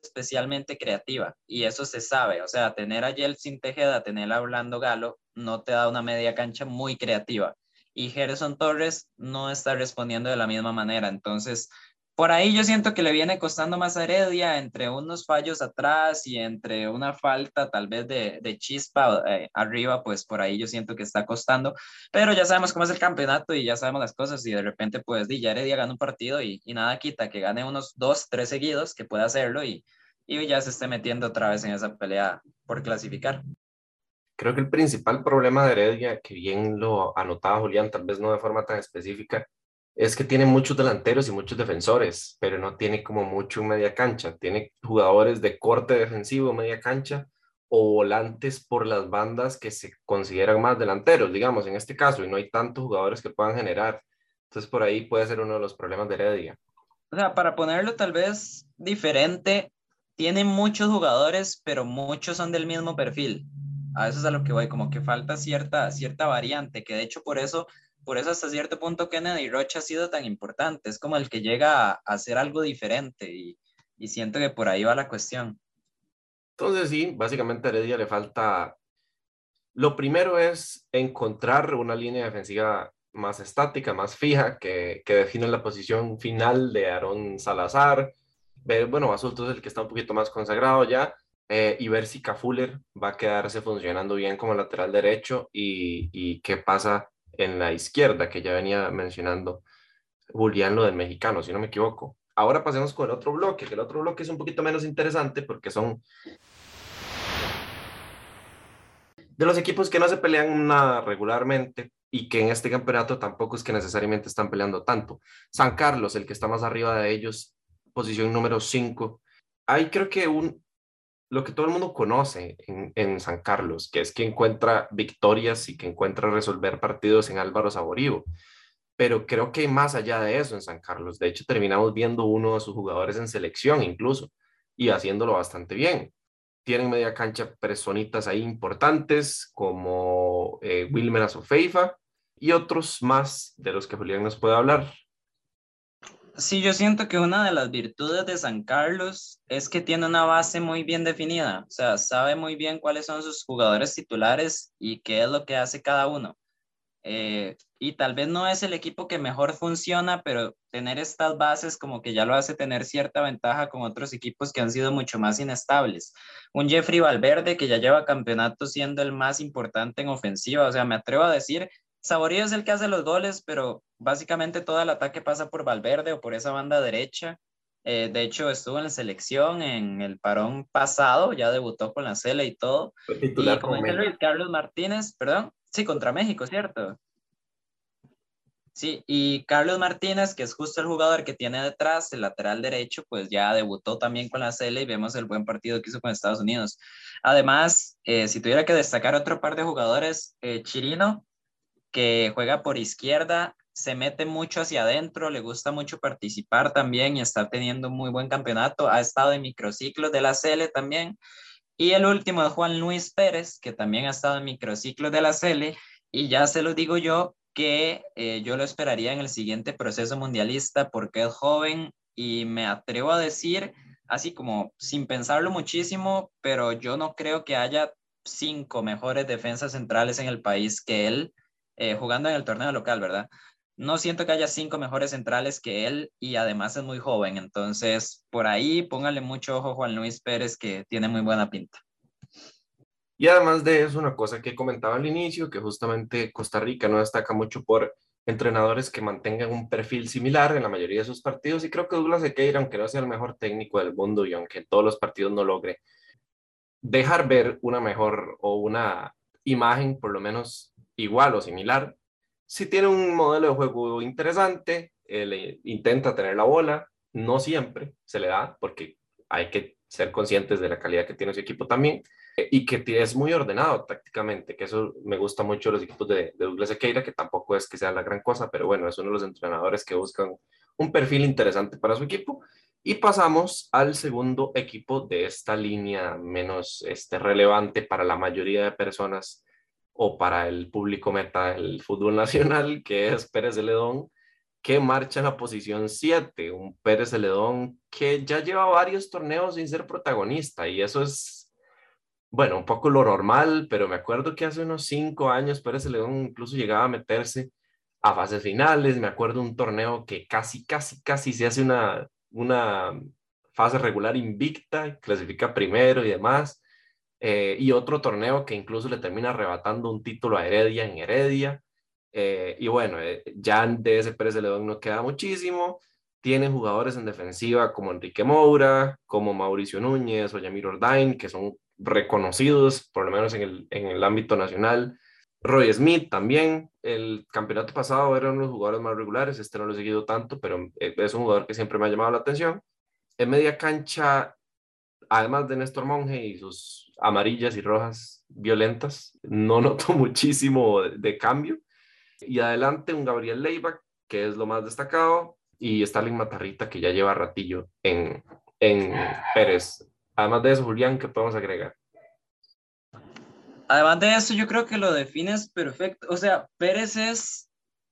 especialmente creativa y eso se sabe. O sea, tener a Yeltsin Tejeda, tener a Orlando Galo, no te da una media cancha muy creativa. Y Gerson Torres no está respondiendo de la misma manera. Entonces, por ahí yo siento que le viene costando más a Heredia entre unos fallos atrás y entre una falta tal vez de, chispa eh, arriba, pues por ahí yo siento que está costando, pero ya sabemos cómo es el campeonato y ya sabemos las cosas y de repente pues ya Heredia gana un partido y, y nada quita que gane unos dos, tres seguidos, que pueda hacerlo y, y ya se esté metiendo otra vez en esa pelea por clasificar.
Creo que el principal problema de Heredia, que bien lo anotaba Julián, tal vez no de forma tan específica, es que tiene muchos delanteros y muchos defensores, pero no tiene como mucho media cancha. Tiene jugadores de corte defensivo, media cancha, o volantes por las bandas que se consideran más delanteros, digamos, en este caso, y no hay tantos jugadores que puedan generar. Entonces, por ahí puede ser uno de los problemas de Heredia.
O sea, para ponerlo tal vez diferente, tiene muchos jugadores, pero muchos son del mismo perfil. A eso es a lo que voy, como que falta cierta, cierta variante, que de hecho por eso por eso hasta cierto punto Kennedy Rocha ha sido tan importante, es como el que llega a, hacer algo diferente y, siento que por ahí va la cuestión.
Entonces sí, básicamente a Heredia le falta, lo primero es encontrar una línea defensiva más estática, más fija, que, que define la posición final de Aaron Salazar. Bueno, Basulto es el que está un poquito más consagrado ya, eh, y ver si Cafuller va a quedarse funcionando bien como lateral derecho y, y qué pasa en la izquierda, que ya venía mencionando Julián lo del mexicano, si no me equivoco. Ahora pasemos con el otro bloque, que el otro bloque es un poquito menos interesante porque son de los equipos que no se pelean nada regularmente y que en este campeonato tampoco es que necesariamente están peleando tanto. San Carlos, el que está más arriba de ellos, posición número 5. Ahí creo que un, lo que todo el mundo conoce en, San Carlos, que es que encuentra victorias y que encuentra resolver partidos en Álvaro Saborío. Pero creo que más allá de eso en San Carlos. De hecho, terminamos viendo uno de sus jugadores en selección incluso y haciéndolo bastante bien. Tienen media cancha personitas ahí importantes como eh, Wilmer Azofeifa y otros más de los que Julián nos puede hablar.
Sí, yo siento que una de las virtudes de San Carlos es que tiene una base muy bien definida, o sea, sabe muy bien cuáles son sus jugadores titulares y qué es lo que hace cada uno. eh, y tal vez no es el equipo que mejor funciona, pero tener estas bases como que ya lo hace tener cierta ventaja con otros equipos que han sido mucho más inestables. Un Jeffrey Valverde que ya lleva campeonato siendo el más importante en ofensiva, o sea, me atrevo a decir, Saborío es el que hace los goles, pero básicamente todo el ataque pasa por Valverde o por esa banda derecha. Eh, de hecho, estuvo en la selección en el parón pasado, ya debutó con la Cele y todo. y como Luis Carlos Martínez, perdón, sí, contra México, ¿cierto? Sí, y Carlos Martínez, que es justo el jugador que tiene detrás, el lateral derecho, pues ya debutó también con la Cele y vemos el buen partido que hizo con Estados Unidos. Además, eh, si tuviera que destacar otro par de jugadores, eh, Chirino, que juega por izquierda, se mete mucho hacia adentro, le gusta mucho participar también y está teniendo muy buen campeonato. Ha estado en microciclos de la CL también. Y el último es Juan Luis Pérez, que también ha estado en microciclos de la CL. Y ya se lo digo yo que eh, yo lo esperaría en el siguiente proceso mundialista porque es joven y me atrevo a decir, así como sin pensarlo muchísimo, pero yo no creo que haya cinco mejores defensas centrales en el país que él, eh, jugando en el torneo local, ¿verdad? no siento que haya cinco mejores centrales que él y además es muy joven. Entonces, por ahí póngale mucho ojo a Juan Luis Pérez, que tiene muy buena pinta.
Y además de eso, una cosa que comentaba al inicio, que justamente Costa Rica no destaca mucho por entrenadores que mantengan un perfil similar en la mayoría de sus partidos. Y creo que Douglas Sequeira, aunque no sea el mejor técnico del mundo y aunque todos los partidos no logre dejar ver una mejor o una imagen por lo menos igual o similar, si tiene un modelo de juego interesante, él intenta tener la bola, no siempre se le da, porque hay que ser conscientes de la calidad que tiene su equipo también, eh, y que es muy ordenado tácticamente, que eso me gusta mucho los equipos de, Douglas Equeira, que tampoco es que sea la gran cosa, pero bueno, es uno de los entrenadores que buscan un perfil interesante para su equipo. Y pasamos al segundo equipo de esta línea menos este, relevante para la mayoría de personas o para el público meta del fútbol nacional, que es Pérez Celedón, que marcha en la posición 7, un Pérez Celedón que ya lleva varios torneos sin ser protagonista y eso es, bueno, un poco lo normal, pero me acuerdo que hace unos cinco años Pérez Celedón incluso llegaba a meterse a fases finales, me acuerdo un torneo que casi, casi, casi se hace una, una fase regular invicta, clasifica primero y demás, eh, y otro torneo que incluso le termina arrebatando un título a Heredia en Heredia. Eh, y bueno, eh, ya de ese Pérez de León no queda muchísimo. Tiene jugadores en defensiva como Enrique Moura, como Mauricio Núñez o Yamir Ordain, que son reconocidos, por lo menos en el, en el ámbito nacional. Roy Smith también, el campeonato pasado eran uno de los jugadores más regulares, este no lo he seguido tanto, pero es un jugador que siempre me ha llamado la atención. En media cancha, además de Néstor Monge y sus amarillas y rojas violentas. No noto muchísimo de, cambio. Y adelante un Gabriel Leiva, que es lo más destacado, y Stalin Matarrita, que ya lleva ratillo en, en Pérez. Además de eso, Julián, ¿qué podemos agregar?
Además de eso, yo creo que lo defines perfecto. O sea, Pérez es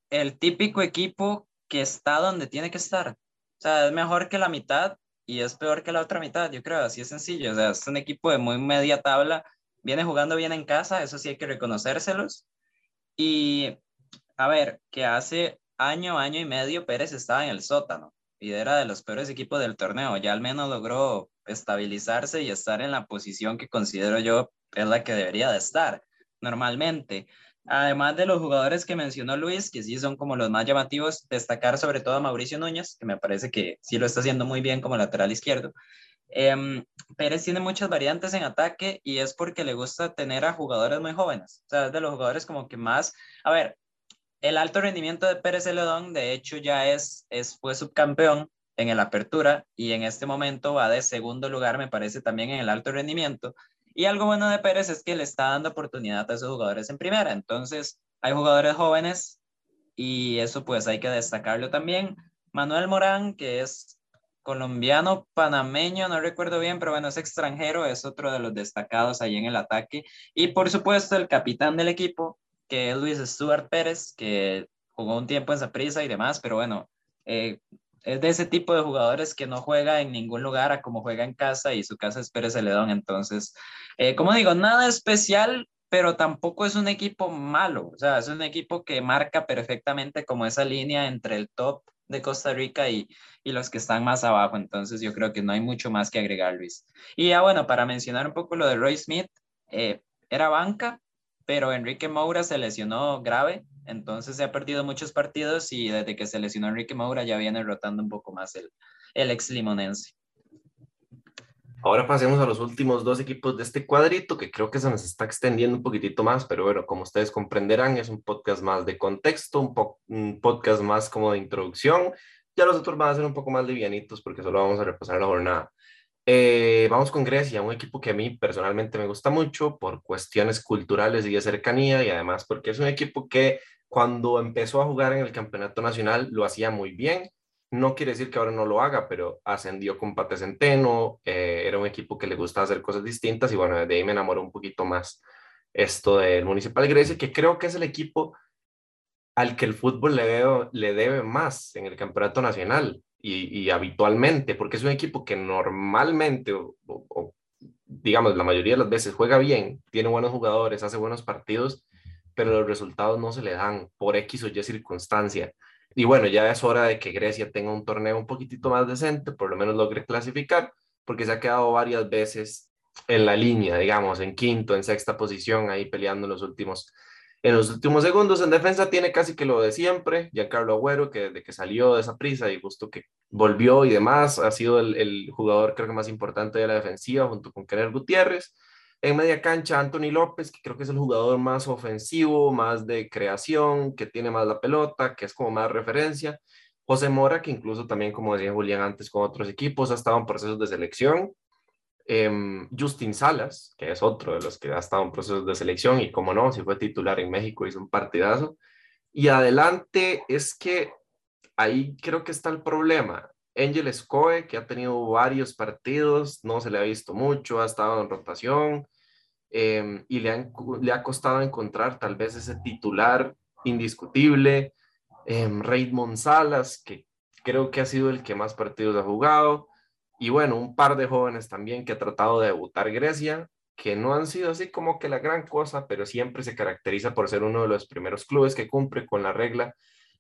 el típico equipo que está donde tiene que estar. O sea, es mejor que la mitad y es peor que la otra mitad, yo creo, así es sencillo. O sea, es un equipo de muy media tabla, viene jugando bien en casa, eso sí hay que reconocérselos. Y a ver, que hace año, año y medio Pérez estaba en el sótano y era de los peores equipos del torneo. Ya al menos logró estabilizarse y estar en la posición que considero yo es la que debería de estar normalmente. Además de los jugadores que mencionó Luis, que sí son como los más llamativos, destacar sobre todo a Mauricio Núñez, que me parece que sí lo está haciendo muy bien como lateral izquierdo. Em, Pérez tiene muchas variantes en ataque y es porque le gusta tener a jugadores muy jóvenes. O sea, es de los jugadores como que más... A ver, el alto rendimiento de Pérez Celedón, de hecho, ya es, es, fue subcampeón en el Apertura y en este momento va de segundo lugar, me parece, también en el alto rendimiento. Y algo bueno de Pérez es que le está dando oportunidad a esos jugadores en primera. Entonces, hay jugadores jóvenes y eso pues hay que destacarlo también. Manuel Morán, que es colombiano, panameño, no recuerdo bien, pero bueno, es extranjero, es otro de los destacados ahí en el ataque. Y por supuesto, el capitán del equipo, que es Luis Stuart Pérez, que jugó un tiempo en Zaprisa y demás, pero bueno, eh, es de ese tipo de jugadores que no juega en ningún lugar a como juega en casa y su casa es Pérez Celedón. Entonces, eh, como digo, nada especial, pero tampoco es un equipo malo, o sea, es un equipo que marca perfectamente como esa línea entre el top de Costa Rica y, y, los que están más abajo. Entonces yo creo que no hay mucho más que agregar, Luis. Y ya bueno, para mencionar un poco lo de Roy Smith, eh, era banca, pero Enrique Moura se lesionó grave, entonces se ha perdido muchos partidos y desde que se lesionó Enrique Moura ya viene rotando un poco más el, el ex limonense.
Ahora pasemos a los últimos dos equipos de este cuadrito, que creo que se nos está extendiendo un poquitito más, pero bueno, como ustedes comprenderán, es un podcast más de contexto, un, un podcast más como de introducción. Ya los otros van a ser un poco más livianitos porque solo vamos a repasar la jornada. Eh, vamos con Grecia, un equipo que a mí personalmente me gusta mucho por cuestiones culturales y de cercanía y además porque es un equipo que cuando empezó a jugar en el campeonato nacional lo hacía muy bien. No quiere decir que ahora no lo haga, pero ascendió con Pate Centeno, eh, era un equipo que le gustaba hacer cosas distintas y bueno, de ahí me enamoró un poquito más esto del Municipal Grecia, que creo que es el equipo al que el fútbol le, le debe más en el campeonato nacional y, habitualmente, porque es un equipo que normalmente, o, digamos, la mayoría de las veces juega bien, tiene buenos jugadores, hace buenos partidos, pero los resultados no se le dan por X o Y circunstancia. Y bueno, ya es hora de que Grecia tenga un torneo un poquitito más decente, por lo menos logre clasificar, porque se ha quedado varias veces en la línea, digamos, en quinto, en sexta posición, ahí peleando en los últimos en los últimos segundos en defensa tiene casi que lo de siempre, Giancarlo Agüero, que desde que salió de esa prisa y justo que volvió y demás, ha sido el, jugador creo que más importante de la defensiva junto con Kenner Gutiérrez. En media cancha, Anthony López, que creo que es el jugador más ofensivo, más de creación, que tiene más la pelota, que es como más referencia. José Mora, que incluso también, como decía Julián antes, con otros equipos, ha estado en procesos de selección. Em, Justin Salas, que es otro de los que ha estado en procesos de selección y como no, si fue titular en México, hizo un partidazo. Y adelante es que ahí creo que está el problema. Angel Escoe, que ha tenido varios partidos, no se le ha visto mucho, ha estado en rotación em, y le, le, ha costado encontrar tal vez ese titular indiscutible. Eh, Raymond Salas, que creo que ha sido el que más partidos ha jugado. Y bueno, un par de jóvenes también que ha tratado de debutar Grecia, que no han sido así como que la gran cosa, pero siempre se caracteriza por ser uno de los primeros clubes que cumple con la regla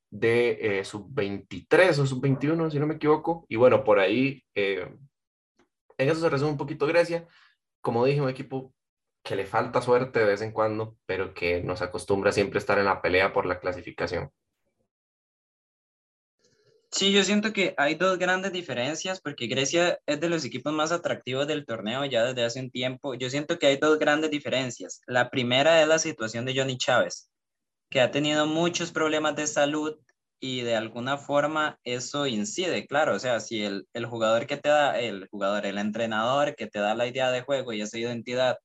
de eh, sub-23 o sub-21, si no me equivoco. Y bueno, por ahí, eh, en eso se resume un poquito Grecia. Como dije, un equipo que le falta suerte de vez en cuando, pero que nos acostumbra siempre a estar en la pelea por la clasificación.
Sí, yo siento que hay dos grandes diferencias porque Grecia es de los equipos más atractivos del torneo ya desde hace un tiempo. Yo siento que hay dos grandes diferencias. La primera es la situación de Johnny Chávez, que ha tenido muchos problemas de salud y de alguna forma eso incide, claro, o sea, si el, el jugador que te da, el jugador, el entrenador que te da la idea de juego y esa identidad,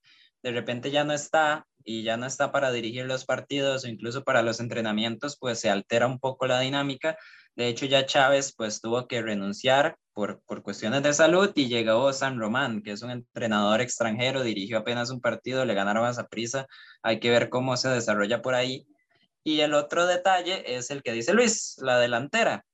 de repente ya no está y ya no está para dirigir los partidos o incluso para los entrenamientos, pues se altera un poco la dinámica de hecho, ya Chávez pues tuvo que renunciar por, por cuestiones de salud y llegó San Román, que es un entrenador extranjero, dirigió apenas un partido, le ganaron a prisa. Hay que ver cómo se desarrolla por ahí. Y el otro detalle es el que dice Luis, la delantera,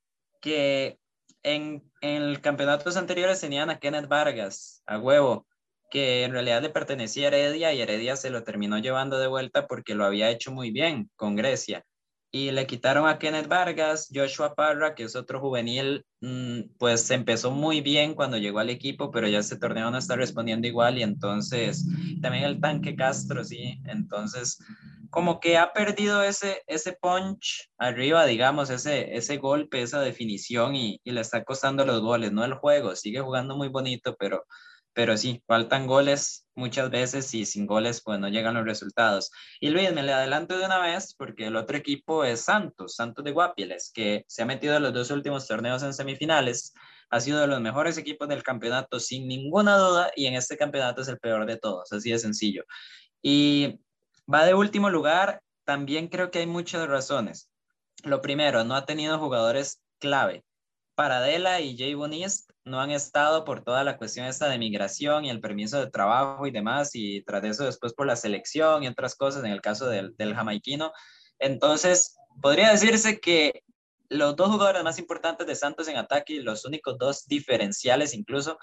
que en, en campeonatos anteriores tenían a Kenneth Vargas, a huevo, que en realidad le pertenecía a Heredia y Heredia se lo terminó llevando de vuelta porque lo había hecho muy bien con Grecia y le quitaron a Kenneth Vargas, Joshua Parra, que es otro juvenil, mm, pues empezó muy bien cuando llegó al equipo, pero ya este torneo no está respondiendo igual y entonces también el tanque Castro, sí, entonces como que ha perdido ese, ese punch arriba, digamos, ese, ese golpe, esa definición y, y le está costando los goles, no el juego, sigue jugando muy bonito, pero pero sí, faltan goles muchas veces y sin goles pues no llegan los resultados. Y Luis, me le adelanto de una vez porque el otro equipo es Santos, Santos de Guapiles, que se ha metido en los dos últimos torneos en semifinales, ha sido de los mejores equipos del campeonato sin ninguna duda y en este campeonato es el peor de todos, así de sencillo. Y va de último lugar, también creo que hay muchas razones. Lo primero, no ha tenido jugadores clave. Paradela y Jay Bonist no han estado por toda la cuestión esta de migración y el permiso de trabajo y demás, y tras eso después por la selección y otras cosas en el caso del, del jamaiquino. Entonces, podría decirse que los dos jugadores más importantes de Santos en ataque, los únicos dos diferenciales incluso,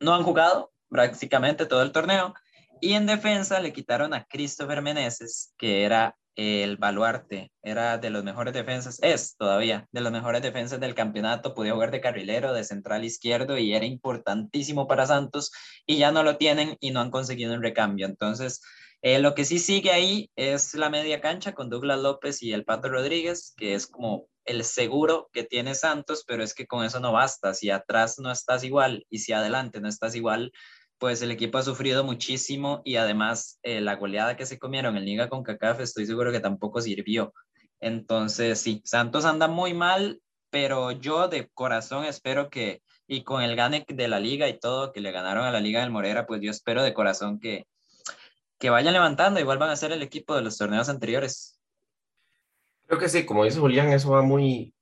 no han jugado prácticamente todo el torneo. Y en defensa le quitaron a Christopher Meneses, que era el baluarte, era de los mejores defensas, es todavía de los mejores defensas del campeonato, podía jugar de carrilero, de central izquierdo y era importantísimo para Santos y ya no lo tienen y no han conseguido un recambio. Entonces, eh, lo que sí sigue ahí es la media cancha con Douglas López y el Pato Rodríguez, que es como el seguro que tiene Santos, pero es que con eso no basta. Si atrás no estás igual y si adelante no estás igual, pues el equipo ha sufrido muchísimo y además eh, la goleada que se comieron en Liga con CACAF estoy seguro que tampoco sirvió. Entonces, sí, Santos anda muy mal, pero yo de corazón espero que, y con el gane de la liga y todo, que le ganaron a la Liga del Morera, pues yo espero de corazón que, que vayan levantando y vuelvan a ser el equipo de los torneos anteriores.
Creo que sí, como dice Julián, eso va muy,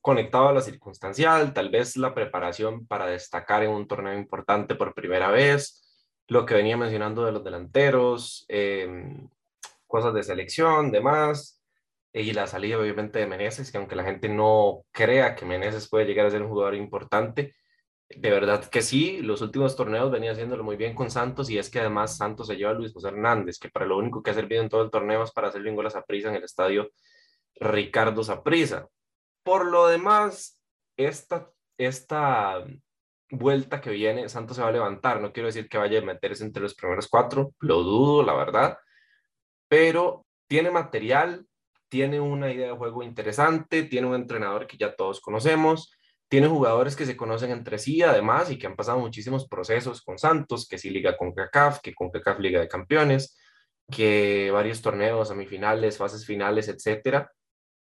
conectado a la circunstancial, tal vez la preparación para destacar en un torneo importante por primera vez, lo que venía mencionando de los delanteros, em, cosas de selección, demás, y la salida obviamente de Meneses, que aunque la gente no crea que Meneses puede llegar a ser un jugador importante, de verdad que sí, los últimos torneos venía haciéndolo muy bien con Santos y es que además Santos se lleva a Luis José Hernández, que para lo único que ha servido en todo el torneo es para hacerle un gol a Zaprisa en el estadio Ricardo Zaprisa. Por lo demás, esta, esta vuelta que viene, Santos se va a levantar. No quiero decir que vaya a meterse entre los primeros cuatro, lo dudo, la verdad, pero tiene material, tiene una idea de juego interesante, tiene un entrenador que ya todos conocemos, tiene jugadores que se conocen entre sí además y que han pasado muchísimos procesos con Santos, que si liga con CACAF, que con CACAF Liga de Campeones, que varios torneos, semifinales, fases finales, etcétera.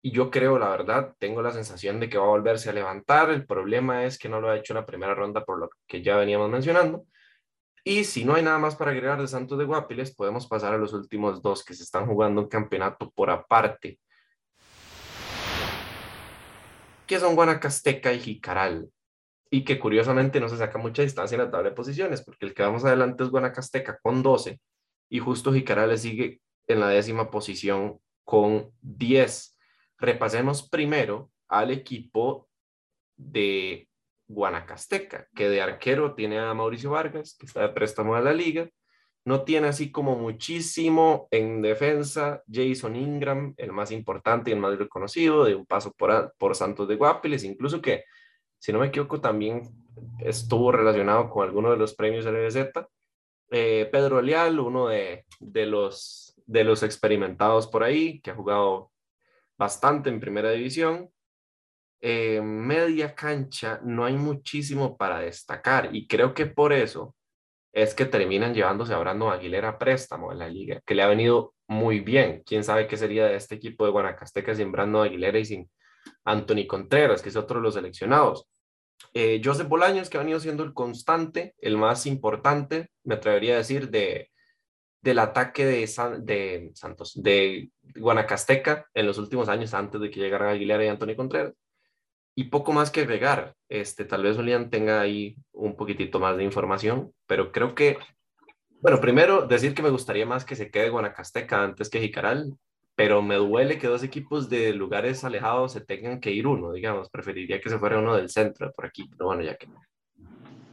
Y yo creo, la verdad, tengo la sensación de que va a volverse a levantar. El problema es que no lo ha hecho en la primera ronda por lo que ya veníamos mencionando. Y si no hay nada más para agregar de Santos de Guapiles, podemos pasar a los últimos dos que se están jugando un campeonato por aparte. Que son Guanacasteca y Jicaral. Y que curiosamente no se saca mucha distancia en la tabla de posiciones, porque el que vamos adelante es Guanacasteca con 12 y justo Jicaral le sigue en la décima posición con 10 repasemos primero al equipo de Guanacasteca, que de arquero tiene a Mauricio Vargas, que está de préstamo de la liga. No tiene así como muchísimo en defensa Jason Ingram, el más importante y el más reconocido, de un paso por, por Santos de Guapiles, incluso que, si no me equivoco, también estuvo relacionado con alguno de los premios LBZ. Eh, Pedro Leal, uno de, de, los, de los experimentados por ahí, que ha jugado bastante en primera división. Eh, media cancha no hay muchísimo para destacar y creo que por eso es que terminan llevándose a Brandon Aguilera a préstamo en la liga, que le ha venido muy bien. ¿Quién sabe qué sería de este equipo de Guanacasteca sin Brandon Aguilera y sin Anthony Contreras, que es otro de los seleccionados? Eh, Bolaños, que ha venido siendo el constante, el más importante, me atrevería a decir, de, del ataque de, Santos, de Guanacasteca en los últimos años antes de que llegaran Aguilera y Antonio Contreras. Y poco más que agregar. Este, tal vez Julián tenga ahí un poquitito más de información, pero creo que, bueno, primero decir que me gustaría más que se quede Guanacasteca antes que Jicaral, pero me duele que dos equipos de lugares alejados se tengan que ir uno, digamos. Preferiría que se fuera uno del centro por aquí, pero bueno, ya que.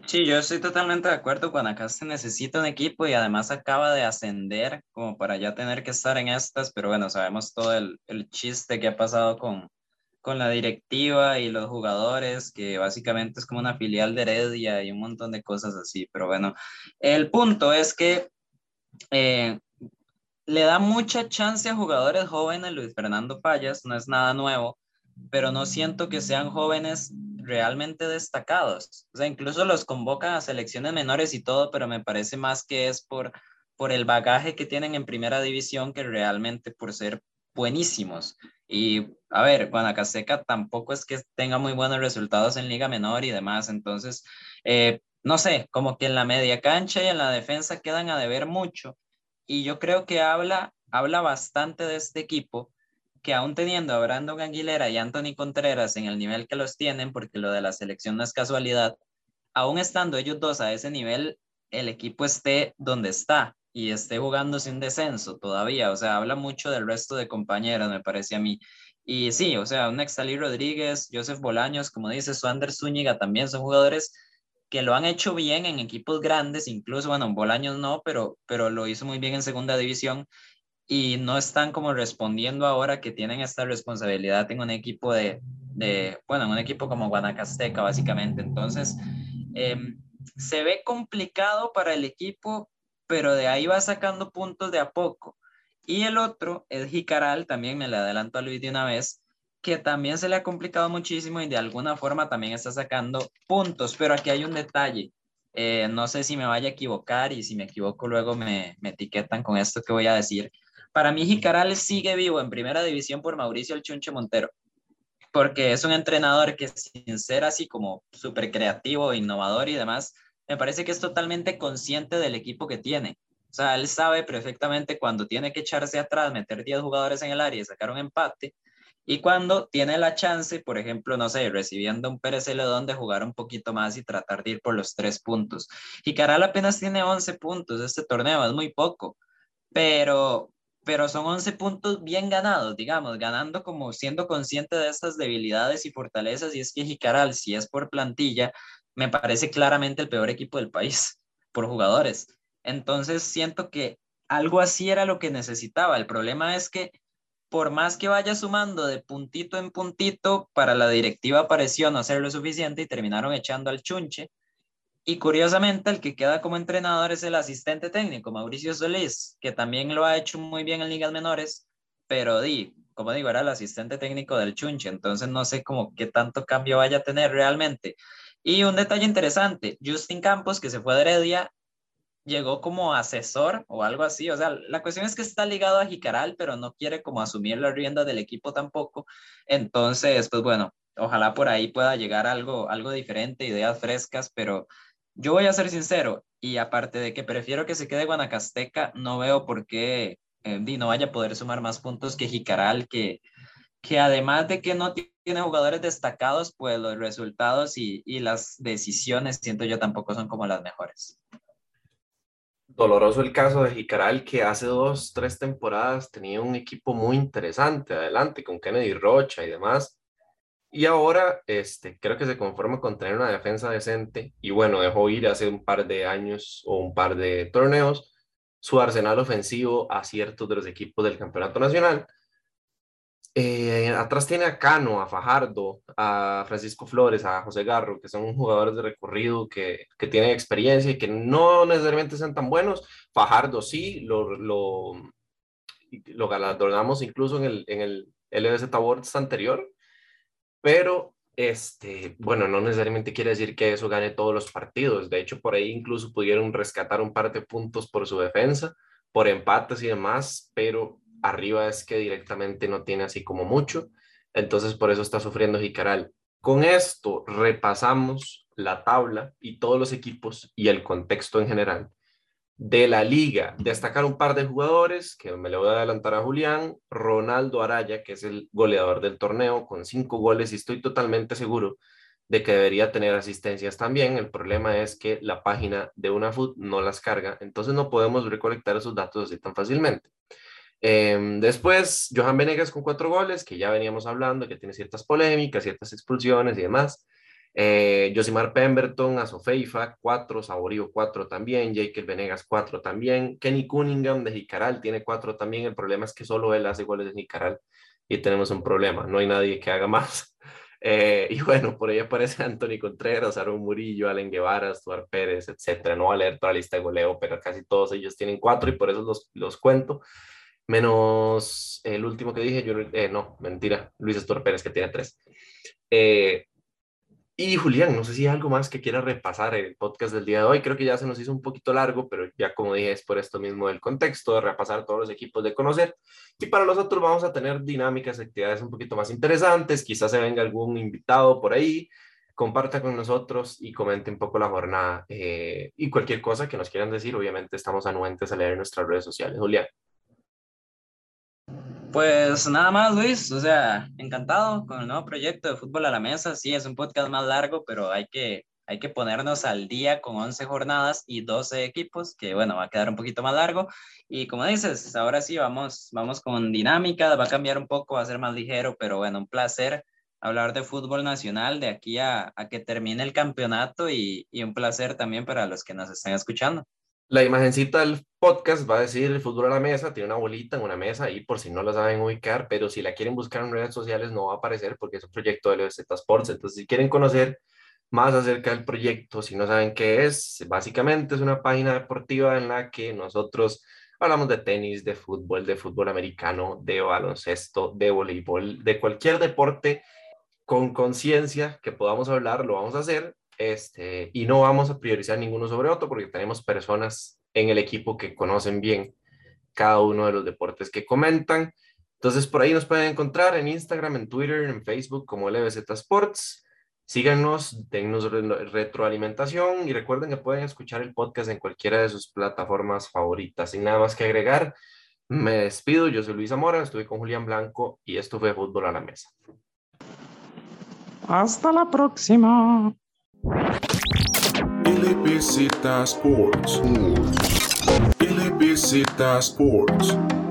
Sí, yo estoy totalmente de acuerdo. se necesita un equipo y además acaba de ascender como para ya tener que estar en estas, pero bueno, sabemos todo el, el chiste que ha pasado con, con la directiva y los jugadores, que básicamente es como una filial de Heredia y un montón de cosas así. Pero bueno, el punto es que eh, le da mucha chance a jugadores jóvenes, Luis Fernando Payas, no es nada nuevo, pero no siento que sean jóvenes realmente destacados. O sea, incluso los convocan a selecciones menores y todo, pero me parece más que es por, por el bagaje que tienen en primera división que realmente por ser buenísimos. Y a ver, Guanacasteca tampoco es que tenga muy buenos resultados en liga menor y demás, entonces, eh, no sé, como que en la media cancha y en la defensa quedan a deber mucho. Y yo creo que habla, habla bastante de este equipo que aún teniendo a Brandon Aguilera y Anthony Contreras en el nivel que los tienen, porque lo de la selección no es casualidad, aún estando ellos dos a ese nivel, el equipo esté donde está y esté jugando sin descenso todavía. O sea, habla mucho del resto de compañeros, me parece a mí. Y sí, o sea, un Rodríguez, Joseph Bolaños, como dice, Suander Zúñiga también son jugadores que lo han hecho bien en equipos grandes, incluso, bueno, en Bolaños no, pero, pero lo hizo muy bien en segunda división y no están como respondiendo ahora que tienen esta responsabilidad en un equipo de, de bueno, en un equipo como Guanacasteca, básicamente. Entonces, em, se ve complicado para el equipo, pero de ahí va sacando puntos de a poco. Y el otro es Jicaral, también me le adelanto a Luis de una vez, que también se le ha complicado muchísimo y de alguna forma también está sacando puntos, pero aquí hay un detalle. Eh, no sé si me vaya a equivocar y si me equivoco luego me, me etiquetan con esto que voy a decir. Para mí Jicaral sigue vivo en primera división por Mauricio El Chunche Montero, porque es un entrenador que sin ser así como súper creativo, innovador y demás, me parece que es totalmente consciente del equipo que tiene. O sea, él sabe perfectamente cuando tiene que echarse atrás, meter 10 jugadores en el área y sacar un empate, y cuando tiene la chance, por ejemplo, no sé, recibiendo un Pérez Celedón de jugar un poquito más y tratar de ir por los tres puntos. Y Caral apenas tiene 11 puntos este torneo, es muy poco, pero, pero son 11 puntos bien ganados, digamos, ganando como siendo consciente de estas debilidades y fortalezas. Y es que Jicaral, si es por plantilla, me parece claramente el peor equipo del país por jugadores. Entonces siento que algo así era lo que necesitaba. El problema es que por más que vaya sumando de puntito en puntito, para la directiva pareció no ser lo suficiente y terminaron echando al chunche. Y curiosamente, el que queda como entrenador es el asistente técnico, Mauricio Solís, que también lo ha hecho muy bien en ligas menores, pero di, como digo, era el asistente técnico del chunche, entonces no sé cómo qué tanto cambio vaya a tener realmente. Y un detalle interesante, Justin Campos, que se fue de Heredia, llegó como asesor o algo así. O sea, la cuestión es que está ligado a Jicaral, pero no quiere como asumir la rienda del equipo tampoco. Entonces, pues bueno, ojalá por ahí pueda llegar algo, algo diferente, ideas frescas, pero yo voy a ser sincero, y aparte de que prefiero que se quede Guanacasteca, no veo por qué eh, no vaya a poder sumar más puntos que Jicaral, que, que además de que no tiene jugadores destacados, pues los resultados y, y las decisiones, siento yo, tampoco son como las mejores
doloroso el caso de Jicaral, que hace dos, tres temporadas tenía un equipo muy interesante adelante, con Kennedy Rocha y demás. Y ahora este, creo que se conforma con tener una defensa decente. Y bueno, dejó ir hace un par de años o un par de torneos su arsenal ofensivo a ciertos de los equipos del campeonato nacional. Eh, atrás tiene a Cano, a Fajardo, a Francisco Flores, a José Garro, que son jugadores de recorrido que, que tienen experiencia y que no necesariamente sean tan buenos. Fajardo sí, lo, lo, lo galardonamos incluso en el, en el LBZ Awards anterior, pero este, bueno, no necesariamente quiere decir que eso gane todos los partidos. De hecho, por ahí incluso pudieron rescatar un par de puntos por su defensa, por empates y demás, pero arriba es que directamente no tiene así como mucho, entonces por eso está sufriendo Jicaral. Con esto repasamos la tabla y todos los equipos y el contexto en general de la liga. Destacar un par de jugadores, que me le voy a adelantar a Julián, Ronaldo Araya, que es el goleador del torneo, con cinco goles y estoy totalmente seguro de que debería tener asistencias también. El problema es que la página de una UNAFUT no las carga, entonces no podemos recolectar esos datos así tan fácilmente. Em, después, Johan Venegas con cuatro goles, que ya veníamos hablando, que tiene ciertas polémicas, ciertas expulsiones y demás. Eh, Josimar Pemberton, Azofeifa, cuatro, Saborío, cuatro también, Jake Venegas, cuatro también, Kenny Cunningham de Jicaral tiene cuatro también, el problema es que solo él hace goles de Jicaral y tenemos un problema, no hay nadie que haga más. Eh, y bueno, por ahí aparece Anthony Contreras, Aaron Murillo, Allen Guevara, Stuart Pérez, etcétera. No voy a leer toda la lista de goleo, pero casi todos ellos tienen cuatro y por eso los, los cuento menos el último que dije, eh, no, mentira, Luis Estor Pérez, que tiene tres. Eh, y Julián, no sé si hay algo más que quiera repasar el podcast del día de hoy. Creo que ya se nos hizo un poquito largo, pero ya como dije, es por esto mismo del contexto, de repasar todos los equipos, de conocer. Y para nosotros vamos a tener dinámicas, actividades un poquito más interesantes. Quizás se venga algún invitado por ahí, comparta con nosotros y comente un poco la jornada. Eh, y cualquier cosa que nos quieran decir, obviamente estamos anuentes a leer en nuestras redes sociales. Julián.
Pues nada más, Luis, o sea, encantado con el nuevo proyecto de Fútbol a la Mesa. Sí, es un podcast más largo, pero hay que, hay que ponernos al día con 11 jornadas y 12 equipos, que bueno, va a quedar un poquito más largo. Y como dices, ahora sí, vamos, vamos con dinámica, va a cambiar un poco, va a ser más ligero, pero bueno, un placer hablar de fútbol nacional de aquí a, que termine el campeonato y, y, un placer también para los que nos están escuchando.
La imagencita del podcast va a decir el fútbol a la mesa, tiene una bolita en una mesa ahí por si no la saben ubicar, pero si la quieren buscar en redes sociales no va a aparecer porque es un proyecto de LBZ Sports, entonces si quieren conocer más acerca del proyecto, si no saben qué es, básicamente es una página deportiva en la que nosotros hablamos de tenis, de fútbol, de fútbol americano, de baloncesto, de voleibol, de cualquier deporte con conciencia que podamos hablar, lo vamos a hacer, este, y no vamos a priorizar ninguno sobre otro porque tenemos personas en el equipo que conocen bien cada uno de los deportes que comentan. Entonces, por ahí nos pueden encontrar en Instagram, en Twitter, en Facebook como LBZ Sports. Síganos, dennos retroalimentación y recuerden que pueden escuchar el podcast en cualquiera de sus plataformas favoritas. Sin nada más que agregar, me despido. Yo soy Luis Zamora, estuve con Julián Blanco y esto fue Fútbol a la Mesa.
Hasta la próxima.
LBZ Sports. LBZ Sports.